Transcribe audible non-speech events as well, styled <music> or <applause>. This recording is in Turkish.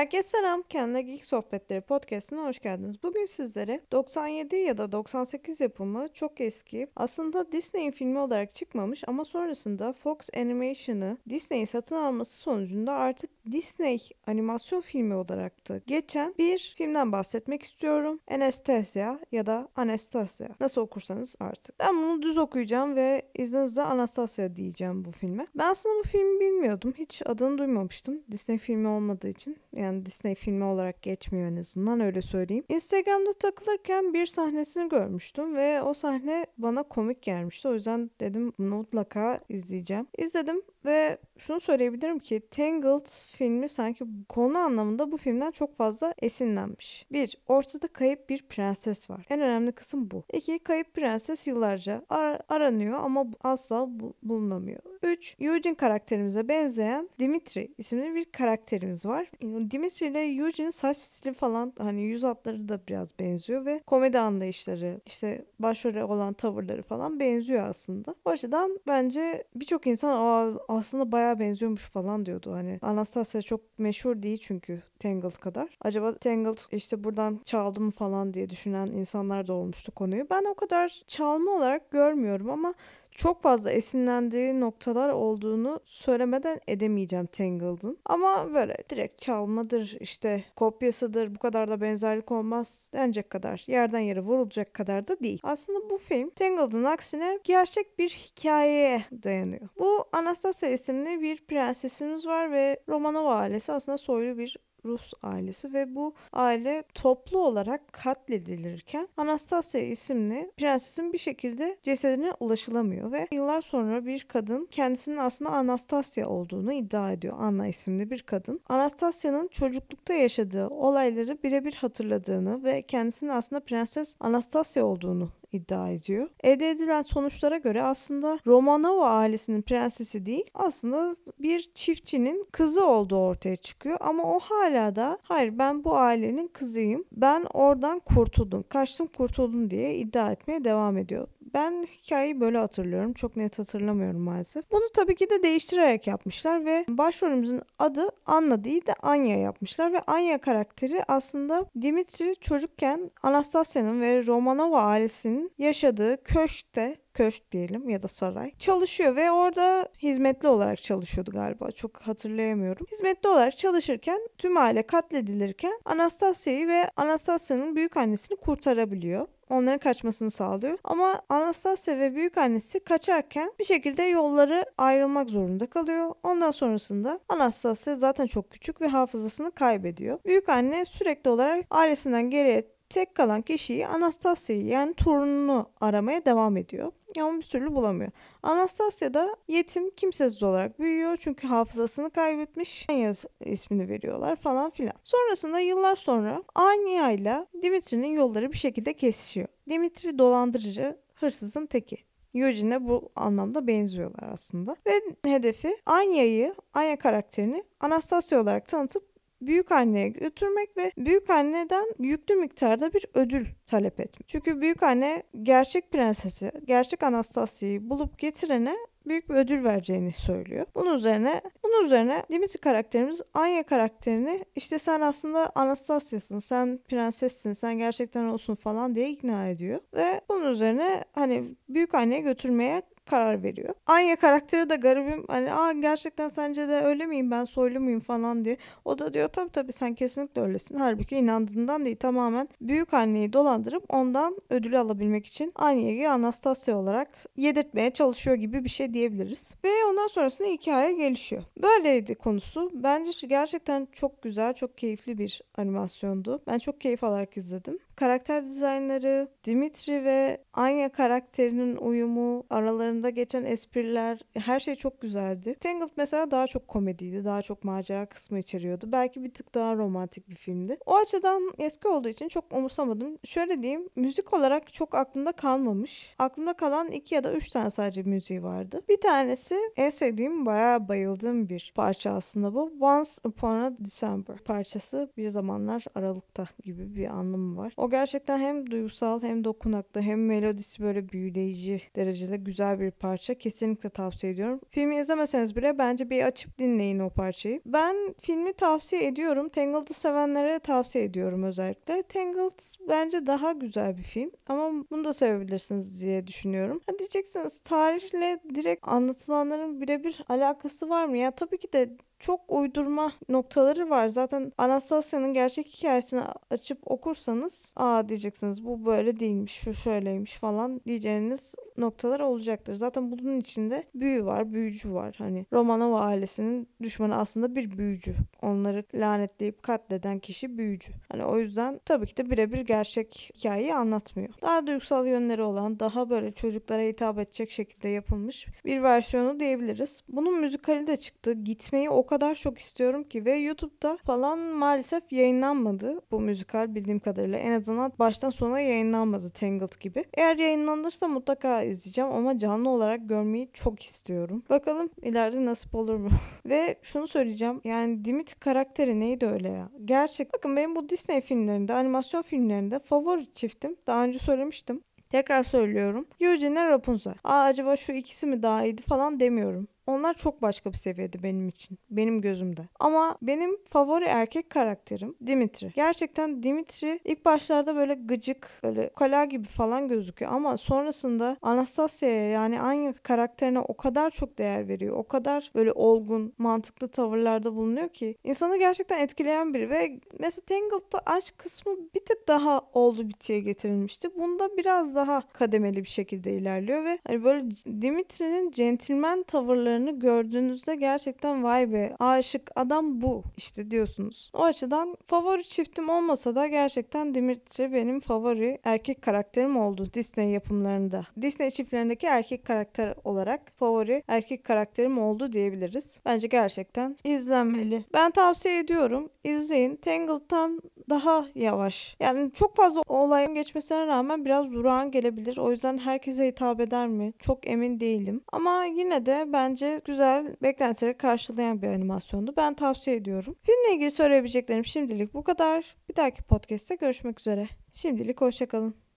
Herkese selam. Kendine Geek Sohbetleri podcastına hoş geldiniz. Bugün sizlere 97 ya da 98 yapımı çok eski aslında Disney'in filmi olarak çıkmamış ama sonrasında Fox Animation'ı Disney'i satın alması sonucunda artık Disney animasyon filmi olarak da geçen bir filmden bahsetmek istiyorum. Anastasia ya da Anastasia. Nasıl okursanız artık. Ben bunu düz okuyacağım ve izninizle Anastasia diyeceğim bu filme. Ben aslında bu filmi bilmiyordum. Hiç adını duymamıştım. Disney filmi olmadığı için. Yani Disney filmi olarak geçmiyor en azından öyle söyleyeyim. Instagram'da takılırken bir sahnesini görmüştüm ve o sahne bana komik gelmişti. O yüzden dedim mutlaka izleyeceğim. İzledim ve şunu söyleyebilirim ki Tangled filmi sanki konu anlamında bu filmden çok fazla esinlenmiş. Bir, ortada kayıp bir prenses var. En önemli kısım bu. İki, kayıp prenses yıllarca ar- aranıyor ama asla bu- bulunamıyor. 3. Eugene karakterimize benzeyen Dimitri isimli bir karakterimiz var. Dimitri ile Eugene'in saç stili falan hani yüz hatları da biraz benziyor ve komedi anlayışları işte başrole olan tavırları falan benziyor aslında. O açıdan bence birçok insan aslında bayağı benziyormuş falan diyordu. Hani Anastasia çok meşhur değil çünkü Tangled kadar. Acaba Tangled işte buradan çaldı mı falan diye düşünen insanlar da olmuştu konuyu. Ben o kadar çalma olarak görmüyorum ama çok fazla esinlendiği noktalar olduğunu söylemeden edemeyeceğim Tangled'ın. Ama böyle direkt çalmadır işte kopyasıdır bu kadar da benzerlik olmaz denecek kadar yerden yere vurulacak kadar da değil. Aslında bu film Tangled'ın aksine gerçek bir hikayeye dayanıyor. Bu Anastasia isimli bir prensesimiz var ve Romanova ailesi aslında soylu bir Rus ailesi ve bu aile toplu olarak katledilirken Anastasia isimli prensesin bir şekilde cesedine ulaşılamıyor ve yıllar sonra bir kadın kendisinin aslında Anastasia olduğunu iddia ediyor. Anna isimli bir kadın. Anastasia'nın çocuklukta yaşadığı olayları birebir hatırladığını ve kendisinin aslında prenses Anastasia olduğunu iddia ediyor. Elde edilen sonuçlara göre aslında Romanova ailesinin prensesi değil aslında bir çiftçinin kızı olduğu ortaya çıkıyor ama o hala da hayır ben bu ailenin kızıyım ben oradan kurtuldum kaçtım kurtuldum diye iddia etmeye devam ediyor. Ben hikayeyi böyle hatırlıyorum. Çok net hatırlamıyorum maalesef. Bunu tabii ki de değiştirerek yapmışlar ve başrolümüzün adı Anna değil de Anya yapmışlar ve Anya karakteri aslında Dimitri çocukken Anastasia'nın ve Romanova ailesinin yaşadığı köşkte köşk diyelim ya da saray çalışıyor ve orada hizmetli olarak çalışıyordu galiba çok hatırlayamıyorum. Hizmetli olarak çalışırken tüm aile katledilirken Anastasia'yı ve Anastasia'nın büyük annesini kurtarabiliyor onların kaçmasını sağlıyor. Ama Anastasia ve büyük annesi kaçarken bir şekilde yolları ayrılmak zorunda kalıyor. Ondan sonrasında Anastasia zaten çok küçük ve hafızasını kaybediyor. Büyük anne sürekli olarak ailesinden geriye tek kalan kişiyi Anastasia'yı yani torununu aramaya devam ediyor. Ama bir türlü bulamıyor. Anastasia da yetim kimsesiz olarak büyüyor çünkü hafızasını kaybetmiş. Anya ismini veriyorlar falan filan. Sonrasında yıllar sonra Anya ile Dimitri'nin yolları bir şekilde kesişiyor. Dimitri dolandırıcı, hırsızın teki. Eugene'e bu anlamda benziyorlar aslında. Ve hedefi Anya'yı, Anya karakterini Anastasia olarak tanıtıp büyük anneye götürmek ve büyük anneden yüklü miktarda bir ödül talep etmek. Çünkü büyük anne gerçek prensesi, gerçek Anastasia'yı bulup getirene büyük bir ödül vereceğini söylüyor. Bunun üzerine bunun üzerine Dimitri karakterimiz Anya karakterini işte sen aslında Anastasia'sın, sen prensessin, sen gerçekten olsun falan diye ikna ediyor. Ve bunun üzerine hani büyük anneye götürmeye karar veriyor. Anya karakteri de garibim hani Aa, gerçekten sence de öyle miyim ben soylu muyum falan diye. O da diyor tabii tabii sen kesinlikle öylesin. Halbuki inandığından değil tamamen büyük anneyi dolandırıp ondan ödülü alabilmek için Anya'yı Anastasia olarak yedirtmeye çalışıyor gibi bir şey diyebiliriz. Ve ondan sonrasında hikaye gelişiyor. Böyleydi konusu. Bence gerçekten çok güzel, çok keyifli bir animasyondu. Ben çok keyif alarak izledim. Karakter dizaynları, Dimitri ve Anya karakterinin uyumu, aralarında geçen espriler, her şey çok güzeldi. Tangled mesela daha çok komediydi, daha çok macera kısmı içeriyordu. Belki bir tık daha romantik bir filmdi. O açıdan eski olduğu için çok umursamadım. Şöyle diyeyim, müzik olarak çok aklımda kalmamış. Aklımda kalan iki ya da üç tane sadece müziği vardı. Bir tanesi en sevdiğim, bayağı bayıldığım bir parça aslında bu. Once Upon a December parçası bir zamanlar Aralık'ta gibi bir anlamı var. O gerçekten hem duygusal hem dokunaklı hem melodisi böyle büyüleyici derecede güzel bir parça. Kesinlikle tavsiye ediyorum. Filmi izlemeseniz bile bence bir açıp dinleyin o parçayı. Ben filmi tavsiye ediyorum. Tangled'ı sevenlere tavsiye ediyorum özellikle. Tangled bence daha güzel bir film ama bunu da sevebilirsiniz diye düşünüyorum. Ha diyeceksiniz tarihle direkt anlatılanların birebir alakası var mı? Ya tabii ki de çok uydurma noktaları var. Zaten Anastasia'nın gerçek hikayesini açıp okursanız aa diyeceksiniz bu böyle değilmiş, şu şöyleymiş falan diyeceğiniz noktalar olacaktır. Zaten bunun içinde büyü var, büyücü var. Hani Romanov ailesinin düşmanı aslında bir büyücü. Onları lanetleyip katleden kişi büyücü. Hani o yüzden tabii ki de birebir gerçek hikayeyi anlatmıyor. Daha duygusal yönleri olan, daha böyle çocuklara hitap edecek şekilde yapılmış bir versiyonu diyebiliriz. Bunun müzikali de çıktı. Gitmeyi o kadar çok istiyorum ki ve YouTube'da falan maalesef yayınlanmadı bu müzikal bildiğim kadarıyla. En azından baştan sona yayınlanmadı Tangled gibi. Eğer yayınlanırsa mutlaka izleyeceğim ama canlı olarak görmeyi çok istiyorum. Bakalım ileride nasip olur mu? <laughs> ve şunu söyleyeceğim. Yani Dimitri karakteri neydi öyle ya? Gerçek. Bakın benim bu Disney filmlerinde, animasyon filmlerinde favori çiftim. Daha önce söylemiştim. Tekrar söylüyorum. Eugene Rapunzel. Aa acaba şu ikisi mi daha iyiydi falan demiyorum. Onlar çok başka bir seviyede benim için. Benim gözümde. Ama benim favori erkek karakterim Dimitri. Gerçekten Dimitri ilk başlarda böyle gıcık, böyle kala gibi falan gözüküyor ama sonrasında Anastasia'ya yani aynı karakterine o kadar çok değer veriyor. O kadar böyle olgun, mantıklı tavırlarda bulunuyor ki insanı gerçekten etkileyen biri ve mesela Tangled'da aşk kısmı bir tık daha oldu bitiye getirilmişti. Bunda biraz daha kademeli bir şekilde ilerliyor ve hani böyle Dimitri'nin centilmen tavırlarını gördüğünüzde gerçekten vay be aşık adam bu işte diyorsunuz. O açıdan favori çiftim olmasa da gerçekten Dimitri benim favori erkek karakterim oldu Disney yapımlarında. Disney çiftlerindeki erkek karakter olarak favori erkek karakterim oldu diyebiliriz. Bence gerçekten izlenmeli. Ben tavsiye ediyorum. İzleyin. Tangled'dan daha yavaş. Yani çok fazla olayın geçmesine rağmen biraz durağan gelebilir. O yüzden herkese hitap eder mi? Çok emin değilim. Ama yine de bence güzel beklentileri karşılayan bir animasyondu. Ben tavsiye ediyorum. Filmle ilgili söyleyebileceklerim şimdilik bu kadar. Bir dahaki podcast'te görüşmek üzere. Şimdilik hoşçakalın.